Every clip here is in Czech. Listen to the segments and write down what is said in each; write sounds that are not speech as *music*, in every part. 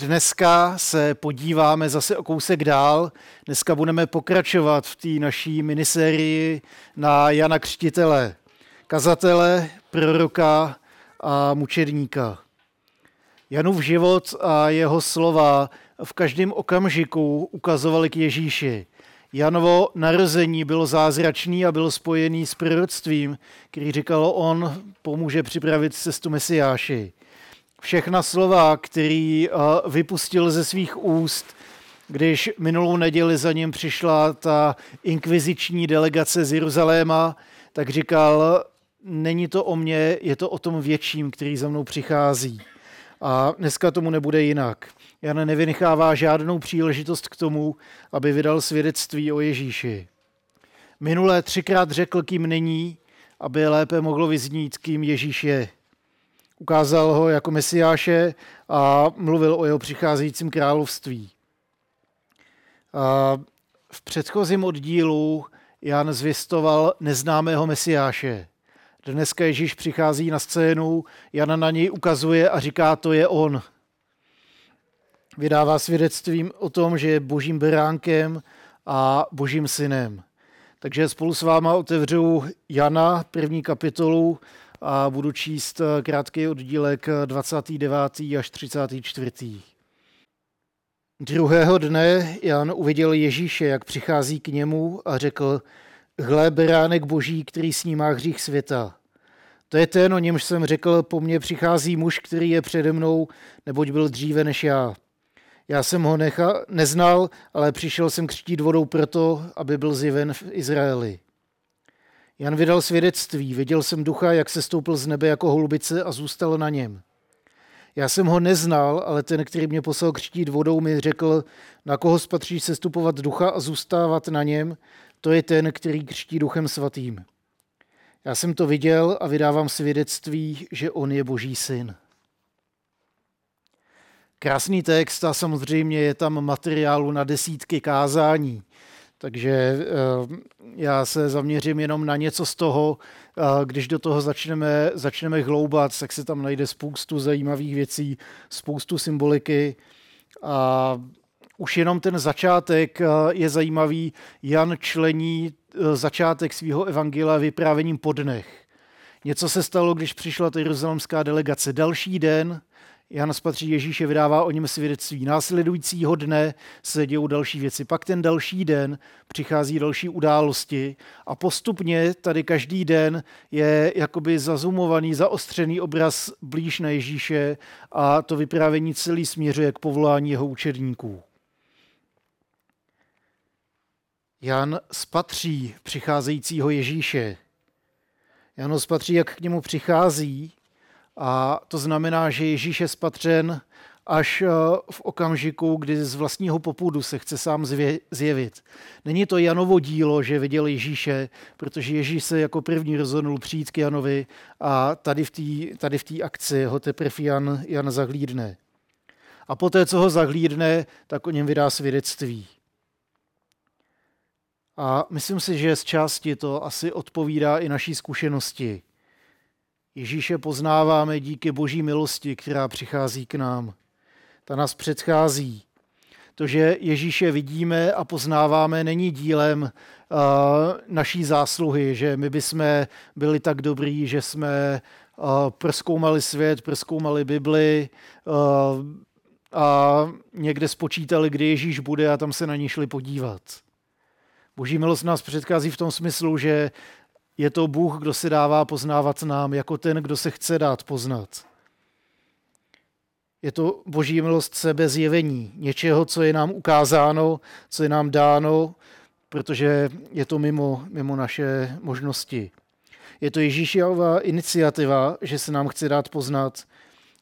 Dneska se podíváme zase o kousek dál. Dneska budeme pokračovat v té naší minisérii na Jana Křtitele, kazatele, proroka a mučedníka. Janův život a jeho slova v každém okamžiku ukazovali k Ježíši. Janovo narození bylo zázračný a bylo spojený s proroctvím, který říkalo, on pomůže připravit cestu Mesiáši všechna slova, který eh, vypustil ze svých úst, když minulou neděli za ním přišla ta inkviziční delegace z Jeruzaléma, tak říkal, není to o mně, je to o tom větším, který za mnou přichází. A dneska tomu nebude jinak. Jan nevynechává žádnou příležitost k tomu, aby vydal svědectví o Ježíši. Minulé třikrát řekl, kým není, aby lépe mohlo vyznít, kým Ježíš je ukázal ho jako mesiáše a mluvil o jeho přicházejícím království. A v předchozím oddílu Jan zvěstoval neznámého mesiáše. Dneska Ježíš přichází na scénu, Jan na něj ukazuje a říká, to je on. Vydává svědectvím o tom, že je božím beránkem a božím synem. Takže spolu s váma otevřu Jana, první kapitolu, a budu číst eh, krátký oddílek 29. Eh, až 34. Druhého dne Jan uviděl Ježíše, jak přichází k němu a řekl, hle beránek boží, který snímá hřích světa. To je ten, o němž jsem řekl, po mně přichází muž, který je přede mnou, neboť byl dříve než já. Já jsem ho necha, neznal, ale přišel jsem křtít vodou proto, aby byl zjeven v Izraeli. Jan vydal svědectví, viděl jsem ducha, jak se stoupil z nebe jako holubice a zůstal na něm. Já jsem ho neznal, ale ten, který mě poslal křtít vodou, mi řekl, na koho spatří se stupovat ducha a zůstávat na něm, to je ten, který křtí duchem svatým. Já jsem to viděl a vydávám svědectví, že on je boží syn. Krásný text a samozřejmě je tam materiálu na desítky kázání. Takže eh, já se zaměřím jenom na něco z toho, eh, když do toho začneme, začneme hloubat, tak se tam najde spoustu zajímavých věcí, spoustu symboliky a už jenom ten začátek eh, je zajímavý. Jan člení začátek svého evangelia vyprávěním po dnech. Něco se stalo, když přišla jeruzalemská delegace. Další den Jan spatří Ježíše, vydává o něm svědectví. Následujícího dne se dějou další věci. Pak ten další den přichází další události a postupně tady každý den je jakoby zazumovaný, zaostřený obraz blíž na Ježíše a to vyprávění celý směřuje k povolání jeho učedníků. Jan spatří přicházejícího Ježíše. Jan spatří, jak k němu přichází a to znamená, že Ježíš je spatřen až eh, v okamžiku, kdy z vlastního popudu se chce sám zjevit. Není to Janovo dílo, že viděl Ježíše, protože Ježíš se jako první rozhodnul přijít k Janovi a tady v té tady v akci ho teprve Jan, Jan zahlídne. A poté, co ho zahlídne, tak o něm vydá svědectví. A myslím si, že z části to asi odpovídá i naší zkušenosti. Ježíše poznáváme díky boží milosti, která přichází k nám. Ta nás předchází. To, že Ježíše vidíme a poznáváme, není dílem uh, naší zásluhy, že my bychom byli tak dobrý, že jsme uh, proskoumali svět, proskoumali Bibli uh, a někde spočítali, kdy Ježíš bude a tam se na ní šli podívat. Boží milost nás předchází v tom smyslu, že je to Bůh, kdo se dává poznávat nám, jako ten, kdo se chce dát poznat. Je to boží milost sebezjevení, něčeho, co je nám ukázáno, co je nám dáno, protože je to mimo, mimo naše možnosti. Je to Ježíšová iniciativa, že se nám chce dát poznat,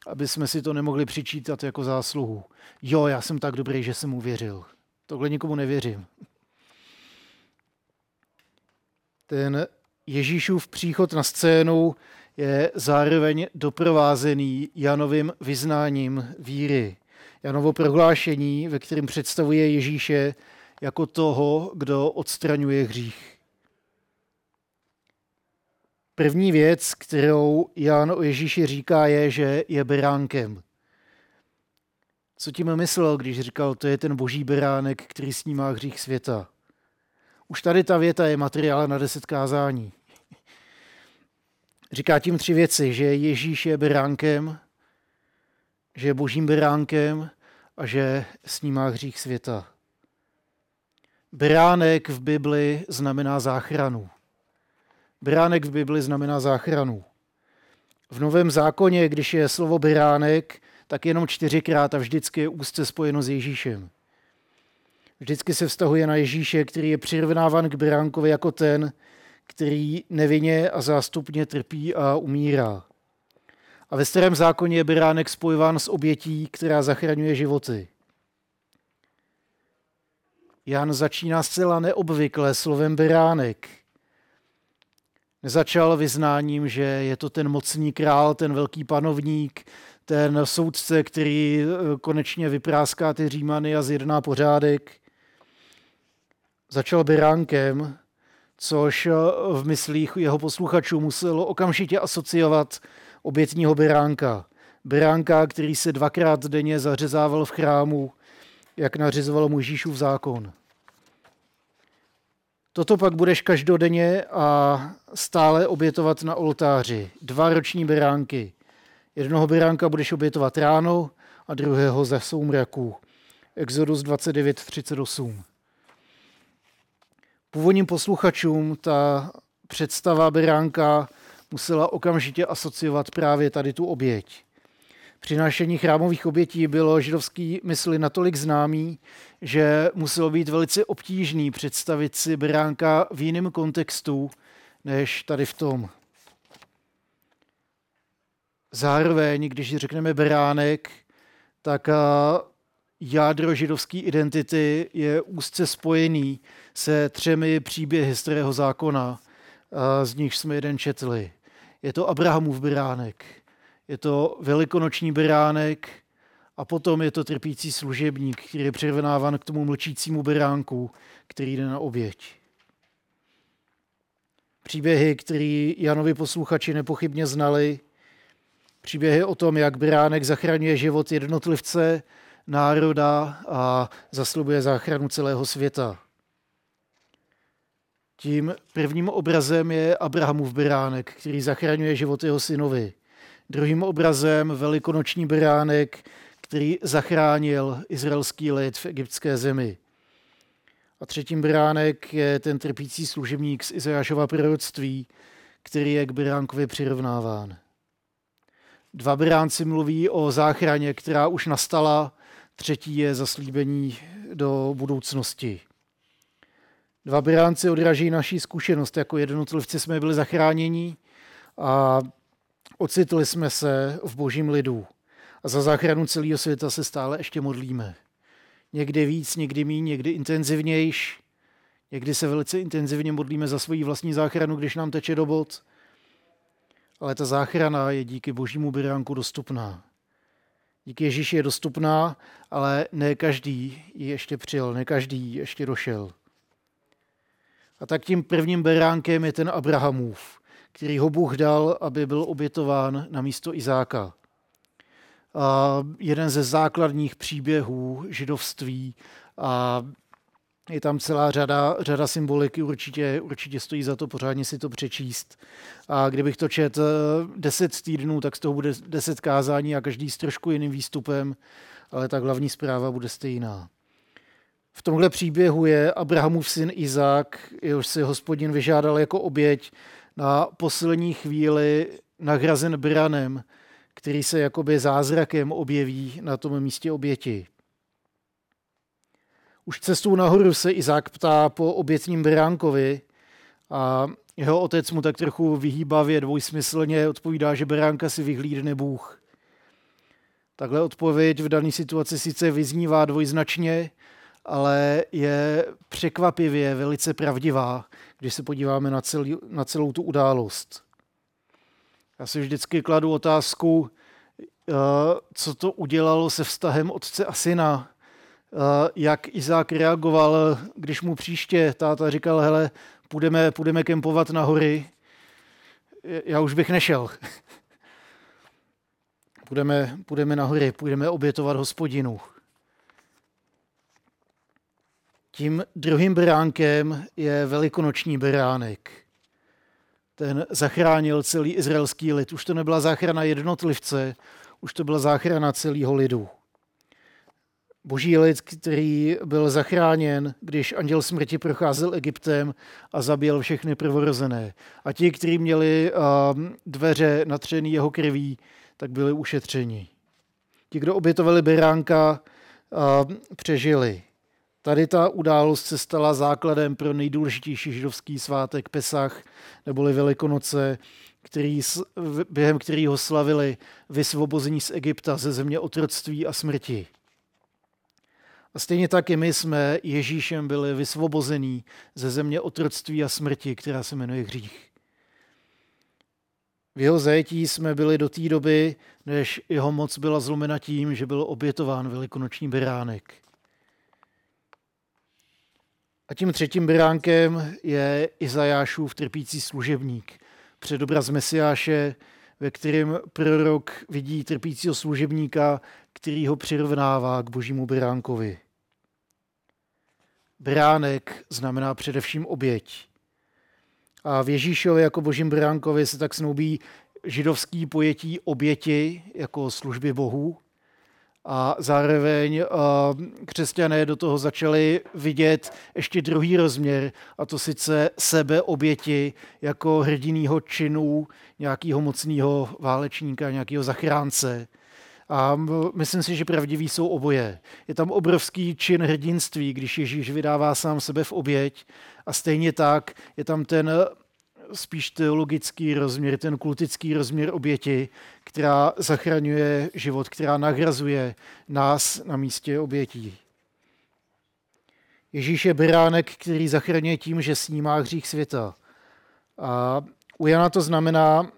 aby jsme si to nemohli přičítat jako zásluhu. Jo, já jsem tak dobrý, že jsem mu věřil. Tohle nikomu nevěřím. Ten Ježíšův příchod na scénu je zároveň doprovázený Janovým vyznáním víry. Janovo prohlášení, ve kterém představuje Ježíše jako toho, kdo odstraňuje hřích. První věc, kterou Jan o Ježíši říká, je, že je beránkem. Co tím myslel, když říkal, to je ten boží beránek, který snímá hřích světa? Už tady ta věta je materiál na deset kázání. Říká tím tři věci, že Ježíš je beránkem, že je božím beránkem a že snímá hřích světa. Beránek v Bibli znamená záchranu. Beránek v Bibli znamená záchranu. V Novém zákoně, když je slovo beránek, tak jenom čtyřikrát a vždycky je úzce spojeno s Ježíšem. Vždycky se vztahuje na Ježíše, který je přirovnáván k beránkovi jako ten, který nevinně a zástupně trpí a umírá. A ve starém zákoně je beránek spojován s obětí, která zachraňuje životy. Jan začíná zcela neobvykle slovem beránek. Nezačal vyznáním, že je to ten mocný král, ten velký panovník, ten soudce, který eh, konečně vypráská ty římany a zjedná pořádek. Začal beránkem, což eh, v myslích jeho posluchačů muselo okamžitě asociovat obětního beránka. Beránka, který se dvakrát denně zařezával v chrámu, jak nařizoval Mojžíšův zákon. Toto pak budeš každodenně a stále obětovat na oltáři. Dva roční beránky. Jednoho beránka budeš obětovat ráno a druhého ze soumraku. Exodus 29.38. Původním posluchačům ta představa beránka musela okamžitě asociovat právě tady tu oběť. Přinášení chrámových obětí bylo židovský mysli natolik známý, že muselo být velice obtížný představit si beránka v jiném kontextu, než tady v tom. Zároveň, když řekneme beránek, tak jádro židovské identity je úzce spojený se třemi příběhy starého zákona, z nich jsme jeden četli. Je to Abrahamův beránek, je to velikonoční beránek a potom je to trpící služebník, který je přirovnáván k tomu mlčícímu beránku, který jde na oběť. Příběhy, které Janovi posluchači nepochybně znali, příběhy o tom, jak beránek zachraňuje život jednotlivce, národa a zaslubuje záchranu celého světa. Tím prvním obrazem je Abrahamův beránek, který zachraňuje život jeho synovi. Druhým obrazem velikonoční beránek, který zachránil izraelský lid v egyptské zemi. A třetím beránek je ten trpící služebník z Izajášova proroctví, který je k beránkovi přirovnáván. Dva beránci mluví o záchraně, která už nastala, třetí je zaslíbení do budoucnosti. Dva beránci odraží naší zkušenost. Jako jednotlivci jsme byli zachráněni a ocitli jsme se v božím lidu. A za záchranu celého světa se stále ještě modlíme. Někdy víc, někdy méně, někdy intenzivnějš. Někdy se velice intenzivně modlíme za svoji vlastní záchranu, když nám teče do bod. Ale ta záchrana je díky božímu beránku dostupná. Díky Ježíši je dostupná, ale ne každý ji ještě přijel, ne každý ji ještě došel. A tak tím prvním beránkem je ten Abrahamův, který ho Bůh dal, aby byl obětován na místo Izáka. A jeden ze základních příběhů židovství a je tam celá řada, řada symboliky, určitě, určitě stojí za to pořádně si to přečíst. A kdybych to čet deset týdnů, tak z toho bude deset kázání a každý s trošku jiným výstupem, ale ta hlavní zpráva bude stejná. V tomhle příběhu je Abrahamův syn Izák, jehož si hospodin vyžádal jako oběť na poslední chvíli nahrazen branem, který se jakoby zázrakem objeví na tom místě oběti. Už cestou nahoru se Izák ptá po obětním beránkovi a jeho otec mu tak trochu vyhýbavě, dvojsmyslně odpovídá, že beránka si vyhlídne Bůh. Takhle odpověď v dané situaci sice vyznívá dvojznačně, ale je překvapivě velice pravdivá, když se podíváme na, celý, na celou tu událost. Já si vždycky kladu otázku, eh, co to udělalo se vztahem otce a syna. Eh, jak Izák reagoval, když mu příště táta říkal, hele, půjdeme, půjdeme kempovat na hory. Já už bych nešel. *laughs* půjdeme, půjdeme na hory, půjdeme obětovat hospodinu. Tím druhým beránkem je velikonoční beránek. Ten zachránil celý izraelský lid. Už to nebyla záchrana jednotlivce, už to byla záchrana celého lidu. Boží lid, který byl zachráněn, když anděl smrti procházel Egyptem a zabil všechny prvorozené. A ti, kteří měli um, dveře natřený jeho krví, tak byli ušetřeni. Ti, kdo obětovali beránka, um, přežili. Tady ta událost se stala základem pro nejdůležitější židovský svátek Pesach, neboli Velikonoce, který, během kterého slavili vysvobození z Egypta ze země otroctví a smrti. A stejně tak i my jsme Ježíšem byli vysvobození ze země otroctví a smrti, která se jmenuje hřích. V jeho zajetí jsme byli do té doby, než jeho moc byla zlomena tím, že byl obětován velikonoční beránek. A tím třetím beránkem je Izajášův trpící služebník. Předobraz Mesiáše, ve kterém prorok vidí trpícího služebníka, který ho přirovnává k božímu beránkovi. Bránek znamená především oběť. A v Ježíšově jako božím bránkovi se tak snoubí židovský pojetí oběti jako služby Bohu. A zároveň křesťané do toho začali vidět ještě druhý rozměr, a to sice sebe oběti jako hrdinýho činu nějakého mocného válečníka, nějakého zachránce. A myslím si, že pravdiví jsou oboje. Je tam obrovský čin hrdinství, když Ježíš vydává sám sebe v oběť a stejně tak je tam ten spíš teologický rozměr, ten kultický rozměr oběti, která zachraňuje život, která nahrazuje nás na místě obětí. Ježíš je beránek, který zachraňuje tím, že snímá hřích světa. A u Jana to znamená,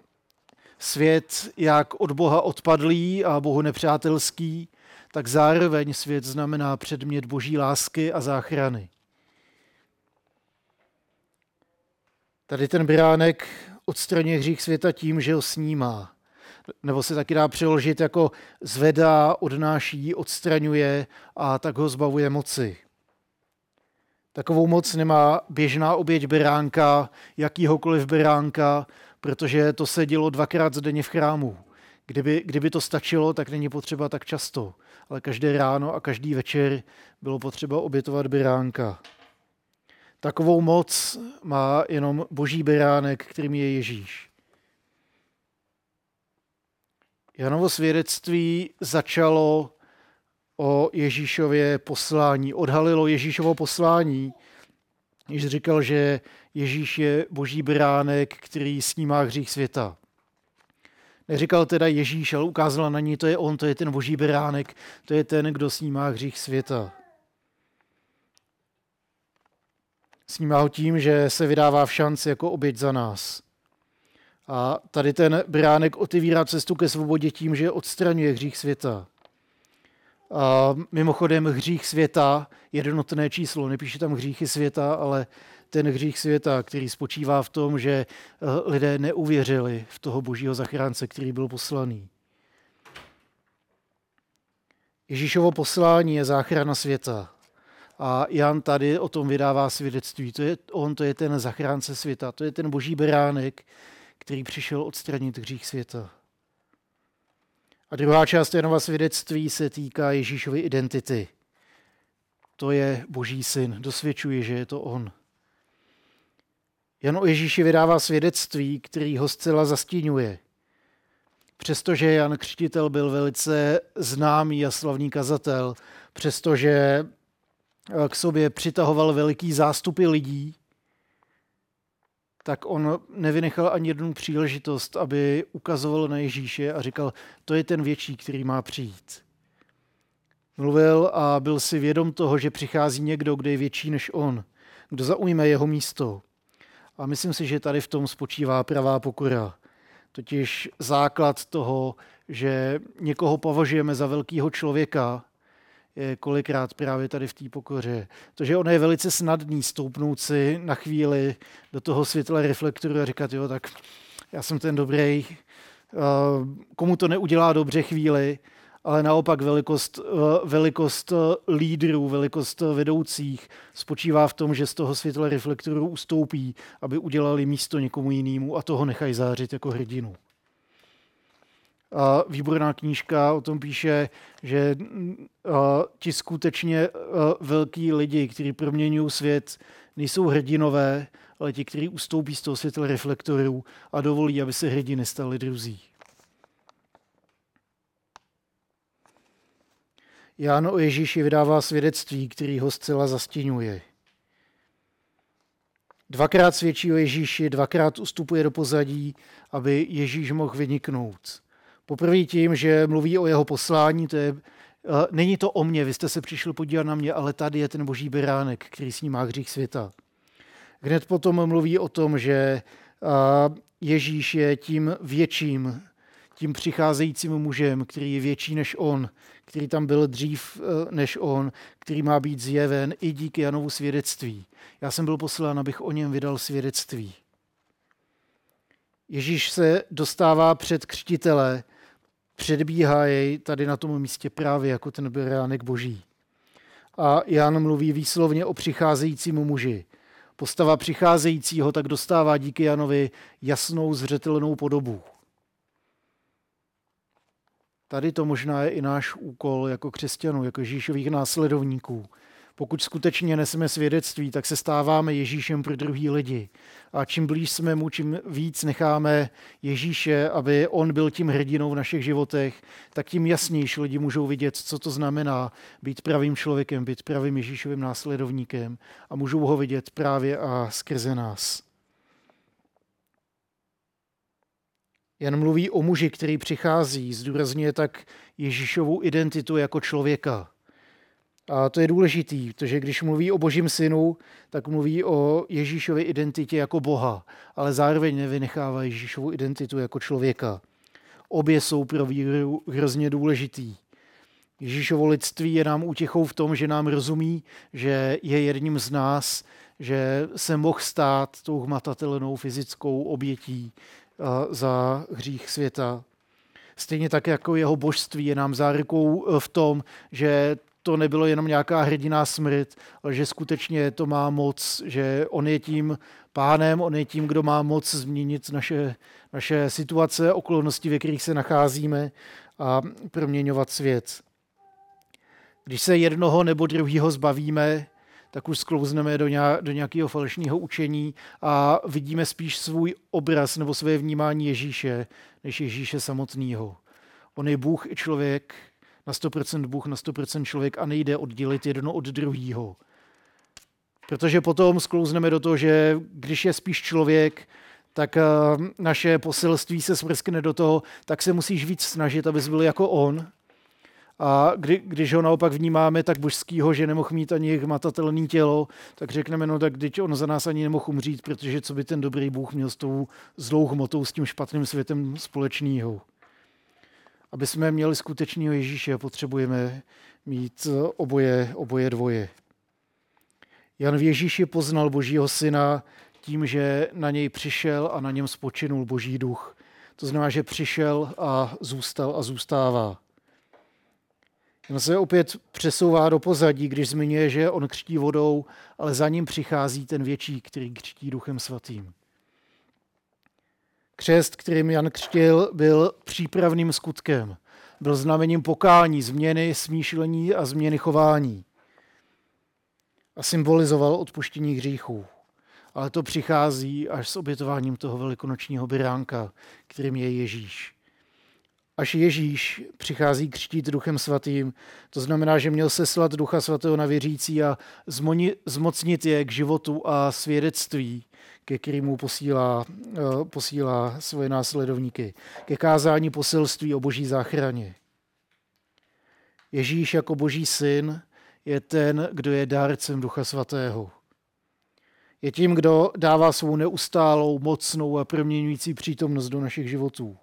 svět jak od Boha odpadlý a Bohu nepřátelský, tak zároveň svět znamená předmět boží lásky a záchrany. Tady ten bránek odstraňuje hřích světa tím, že ho snímá. Nebo se taky dá přeložit jako zvedá, odnáší, odstraňuje a tak ho zbavuje moci. Takovou moc nemá běžná oběť beránka, jakýhokoliv beránka, protože to se dělo dvakrát denně v chrámu. Kdyby, kdyby to stačilo, tak není potřeba tak často. Ale každé ráno a každý večer bylo potřeba obětovat beránka. Takovou moc má jenom boží beránek, kterým je Ježíš. Janovo svědectví začalo o Ježíšově poslání, odhalilo Ježíšovo poslání, když říkal, že Ježíš je boží bránek, který snímá hřích světa. Neříkal teda Ježíš, ale ukázala na ní, to je on, to je ten boží bránek, to je ten, kdo snímá hřích světa. Snímá ho tím, že se vydává v šanci jako oběť za nás. A tady ten bránek otevírá cestu ke svobodě tím, že odstraňuje hřích světa. A mimochodem hřích světa, jednotné číslo, nepíše tam hříchy světa, ale ten hřích světa, který spočívá v tom, že eh, lidé neuvěřili v toho božího zachránce, který byl poslaný. Ježíšovo poslání je záchrana světa. A Jan tady o tom vydává svědectví. To je, on to je ten zachránce světa, to je ten boží beránek, který přišel odstranit hřích světa. A druhá část Janova svědectví se týká Ježíšovy identity. To je boží syn, dosvědčuje, že je to on. Jan o Ježíši vydává svědectví, který ho zcela zastínuje. Přestože Jan Křtitel byl velice známý a slavný kazatel, přestože k sobě přitahoval veliký zástupy lidí, tak on nevynechal ani jednu příležitost, aby ukazoval na Ježíše a říkal, to je ten větší, který má přijít. Mluvil a byl si vědom toho, že přichází někdo, kdo je větší než on, kdo zaujme jeho místo. A myslím si, že tady v tom spočívá pravá pokora. Totiž základ toho, že někoho považujeme za velkého člověka, kolikrát právě tady v té pokoře. To, že ono je velice snadný stoupnout si na chvíli do toho světla reflektoru a říkat, jo, tak já jsem ten dobrý, komu to neudělá dobře chvíli, ale naopak velikost, eh, velikost eh, lídrů, velikost eh, vedoucích spočívá v tom, že z toho světla reflektoru ustoupí, aby udělali místo někomu jinému a toho nechají zářit jako hrdinu. Výborná knížka o tom píše, že ti skutečně velký lidi, kteří proměňují svět, nejsou hrdinové, ale ti, kteří ustoupí z toho světla reflektorů a dovolí, aby se hrdiny stali druzí. Jan o Ježíši vydává svědectví, který ho zcela zastěňuje. Dvakrát svědčí o Ježíši, dvakrát ustupuje do pozadí, aby Ježíš mohl vyniknout. Poprvé tím, že mluví o jeho poslání, to je, není to o mně, vy jste se přišli podívat na mě, ale tady je ten boží beránek, který snímá hřích světa. Hned potom mluví o tom, že Ježíš je tím větším, tím přicházejícím mužem, který je větší než on, který tam byl dřív eh, než on, který má být zjeven i díky Janovu svědectví. Já jsem byl poslán, abych o něm vydal svědectví. Ježíš se dostává před křtitele, předbíhá jej tady na tom místě právě jako ten beránek boží. A Jan mluví výslovně o přicházejícím muži. Postava přicházejícího tak dostává díky Janovi jasnou zřetelnou podobu. Tady to možná je i náš úkol jako křesťanů, jako Ježíšových následovníků. Pokud skutečně neseme svědectví, tak se stáváme Ježíšem pro druhý lidi. A čím blíž jsme mu, čím víc necháme Ježíše, aby on byl tím hrdinou v našich životech, tak tím jasnější lidi můžou vidět, co to znamená být pravým člověkem, být pravým Ježíšovým následovníkem a můžou ho vidět právě a skrze nás. Jen mluví o muži, který přichází, zdůrazňuje tak Ježíšovou identitu jako člověka. A to je důležitý, protože když mluví o božím synu, tak mluví o Ježíšově identitě jako Boha, ale zároveň nevynechává Ježíšovu identitu jako člověka. Obě jsou pro víru hrozně důležitý. Ježíšovo lidství je nám útěchou v tom, že nám rozumí, že je jedním z nás, že se mohl stát tou hmatatelnou fyzickou obětí za hřích světa. Stejně tak jako jeho božství je nám zárukou e, v tom, že to nebylo jenom nějaká hrdiná smrt, ale že skutečně to má moc, že on je tím pánem, on je tím, kdo má moc změnit naše, naše situace, okolnosti, ve kterých se nacházíme a proměňovat svět. Když se jednoho nebo druhého zbavíme, tak už sklouzneme do, do nějakého falešného učení a vidíme spíš svůj obraz nebo své vnímání Ježíše, než Ježíše samotného. On je Bůh i člověk, na 100% Bůh, na 100% člověk a nejde oddělit jedno od druhého. Protože potom sklouzneme do toho, že když je spíš člověk, tak eh, naše poselství se smrskne do toho, tak se musíš víc snažit, abys byl jako on, a kdy, když ho naopak vnímáme tak božskýho, že nemohl mít ani hmatatelné tělo, tak řekneme, no tak když on za nás ani nemohl umřít, protože co by ten dobrý Bůh měl s tou zlou hmotou, s tím špatným světem společného. Aby jsme měli skutečného Ježíše, potřebujeme mít oboje, oboje dvoje. Jan v Ježíši poznal Božího syna tím, že na něj přišel a na něm spočinul Boží duch. To znamená, že přišel a zůstal a zůstává. On se opět přesouvá do pozadí, když zmiňuje, že on křtí vodou, ale za ním přichází ten větší, který křtí duchem svatým. Křest, kterým Jan křtil, byl přípravným skutkem. Byl znamením pokání, změny smýšlení a změny chování. A symbolizoval odpuštění hříchů. Ale to přichází až s obětováním toho velikonočního beránka, kterým je Ježíš až Ježíš přichází křtít duchem svatým. To znamená, že měl seslat ducha svatého na věřící a zmocnit je k životu a svědectví, ke kterému posílá, eh, posílá svoje následovníky, ke kázání poselství o boží záchraně. Ježíš jako boží syn je ten, kdo je dárcem ducha svatého. Je tím, kdo dává svou neustálou, mocnou a proměňující přítomnost do našich životů.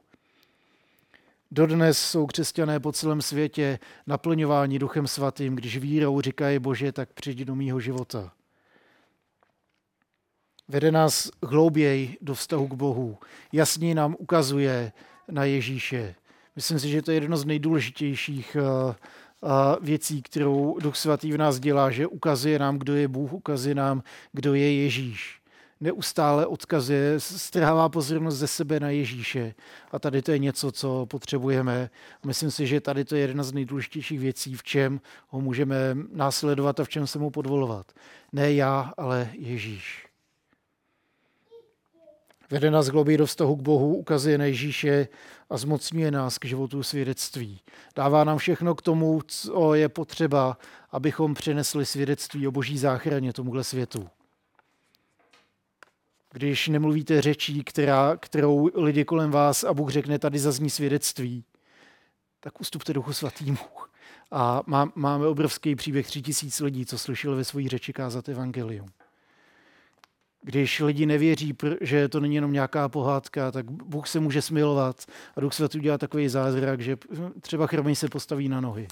Dodnes jsou křesťané po celém světě naplňováni Duchem Svatým, když vírou říkají Bože, tak přijdi do mýho života. Vede nás hlouběji do vztahu k Bohu. Jasně nám ukazuje na Ježíše. Myslím si, že to je jedno z nejdůležitějších uh, uh, věcí, kterou Duch Svatý v nás dělá, že ukazuje nám, kdo je Bůh, ukazuje nám, kdo je Ježíš neustále odkazuje, strhává pozornost ze sebe na Ježíše. A tady to je něco, co potřebujeme. Myslím si, že tady to je jedna z nejdůležitějších věcí, v čem ho můžeme následovat a v čem se mu podvolovat. Ne já, ale Ježíš. Vede nás globí do vztahu k Bohu, ukazuje na Ježíše a zmocňuje nás k životu svědectví. Dává nám všechno k tomu, co je potřeba, abychom přinesli svědectví o boží záchraně tomuhle světu když nemluvíte řečí, která, kterou lidi kolem vás a Bůh řekne, tady zazní svědectví, tak ustupte Duchu Svatýmu. A má, máme obrovský příběh tři tisíc lidí, co slyšeli ve své řeči kázat evangelium. Když lidi nevěří, že to není jenom nějaká pohádka, tak Bůh se může smilovat a Duch Svatý udělá takový zázrak, že třeba chromej se postaví na nohy.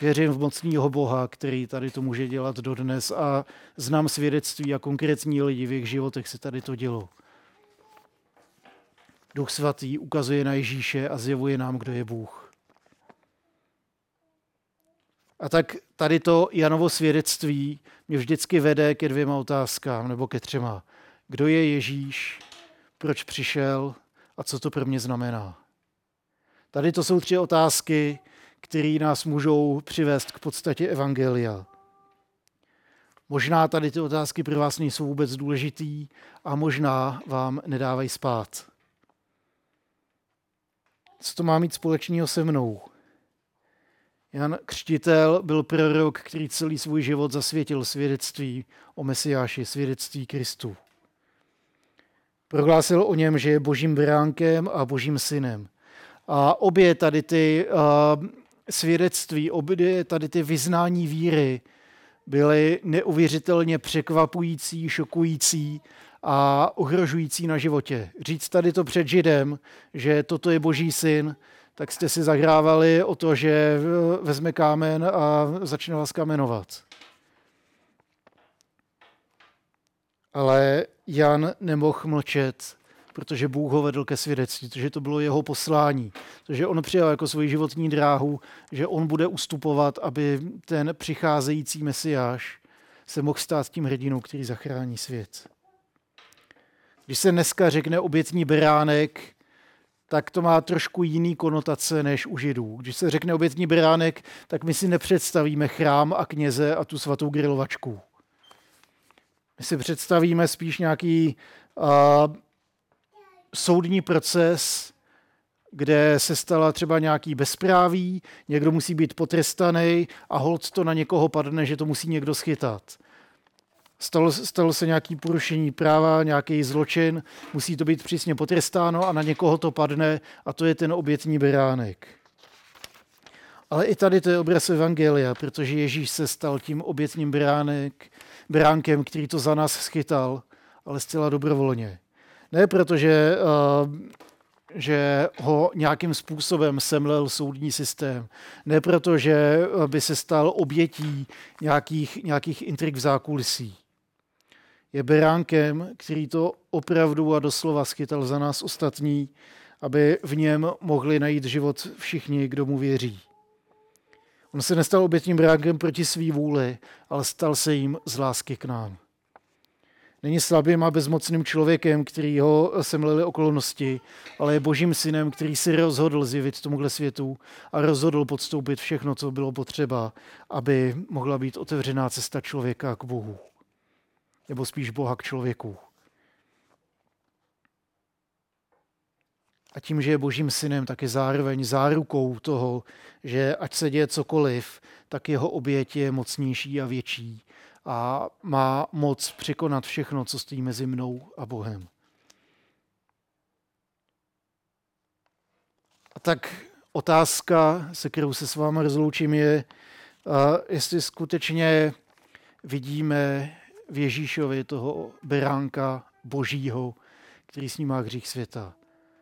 Věřím v mocného Boha, který tady to může dělat dodnes a znám svědectví a konkrétní lidi v jejich životech se tady to dělo. Duch svatý ukazuje na Ježíše a zjevuje nám, kdo je Bůh. A tak tady to Janovo svědectví mě vždycky vede ke dvěma otázkám, nebo ke třema. Kdo je Ježíš, proč přišel a co to pro mě znamená? Tady to jsou tři otázky, které nás můžou přivést k podstatě Evangelia. Možná tady ty otázky pro vás nejsou vůbec důležitý a možná vám nedávají spát. Co to má mít společného se mnou? Jan Křtitel byl prorok, který celý svůj život zasvětil svědectví o Mesiáši, svědectví Kristu. Prohlásil o něm, že je božím bránkem a božím synem. A obě tady ty uh, svědectví, obě tady ty vyznání víry byly neuvěřitelně překvapující, šokující a ohrožující na životě. Říct tady to před Židem, že toto je boží syn, tak jste si zahrávali o to, že vezme kámen a začne vás kamenovat. Ale Jan nemohl mlčet protože Bůh ho vedl ke svědectví, protože to bylo jeho poslání, protože on přijal jako svoji životní dráhu, že on bude ustupovat, aby ten přicházející mesiáš se mohl stát tím hrdinou, který zachrání svět. Když se dneska řekne obětní beránek, tak to má trošku jiný konotace než u židů. Když se řekne obětní beránek, tak my si nepředstavíme chrám a kněze a tu svatou grilovačku. My si představíme spíš nějaký uh, soudní proces, kde se stala třeba nějaký bezpráví, někdo musí být potrestaný a hold to na někoho padne, že to musí někdo schytat. Stalo, stalo se nějaký porušení práva, nějaký zločin, musí to být přísně potrestáno a na někoho to padne a to je ten obětní beránek. Ale i tady to je obraz Evangelia, protože Ježíš se stal tím obětním beránek, beránkem, který to za nás schytal, ale zcela dobrovolně. Ne protože uh, že ho nějakým způsobem semlel soudní systém. Ne proto, že by se stal obětí nějakých, nějakých intrik v zákulisí. Je beránkem, který to opravdu a doslova schytal za nás ostatní, aby v něm mohli najít život všichni, kdo mu věří. On se nestal obětním beránkem proti svý vůli, ale stal se jim z lásky k nám. Není slabým a bezmocným člověkem, který ho semlili okolnosti, ale je božím synem, který si rozhodl zjevit tomuhle světu a rozhodl podstoupit všechno, co bylo potřeba, aby mohla být otevřená cesta člověka k Bohu. Nebo spíš Boha k člověku. A tím, že je božím synem, tak je zároveň zárukou toho, že ať se děje cokoliv, tak jeho oběť je mocnější a větší a má moc překonat všechno, co stojí mezi mnou a Bohem. A tak otázka, se kterou se s vámi rozloučím, je, jestli skutečně vidíme v Ježíšovi toho beránka božího, který snímá hřích světa.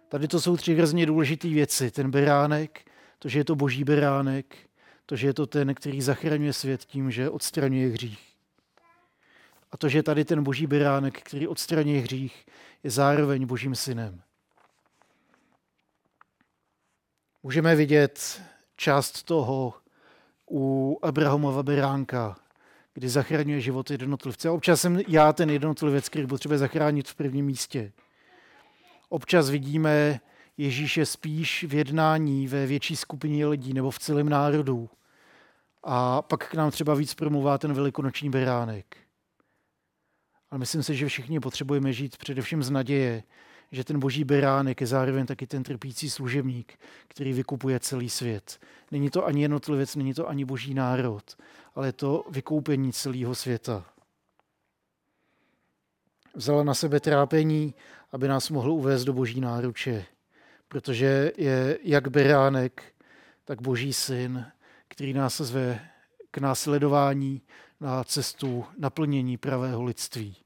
Tady to jsou tři hrozně důležité věci. Ten beránek, to, že je to boží beránek, to, že je to ten, který zachraňuje svět tím, že odstraňuje hřích. A to, že tady ten boží beránek, který odstraní hřích, je zároveň božím synem. Můžeme vidět část toho u Abrahamova beránka, kdy zachraňuje život jednotlivce. Občas jsem já ten jednotlivec, který potřebuje zachránit v prvním místě. Občas vidíme Ježíše spíš v jednání ve větší skupině lidí nebo v celém národu. A pak k nám třeba víc promluvá ten velikonoční beránek. Ale myslím si, že všichni potřebujeme žít především z naděje, že ten boží beránek je zároveň taky ten trpící služebník, který vykupuje celý svět. Není to ani jednotlivec, není to ani boží národ, ale je to vykoupení celého světa. Vzala na sebe trápení, aby nás mohl uvést do boží náruče, protože je jak beránek, tak boží syn, který nás zve k následování na cestu naplnění pravého lidství.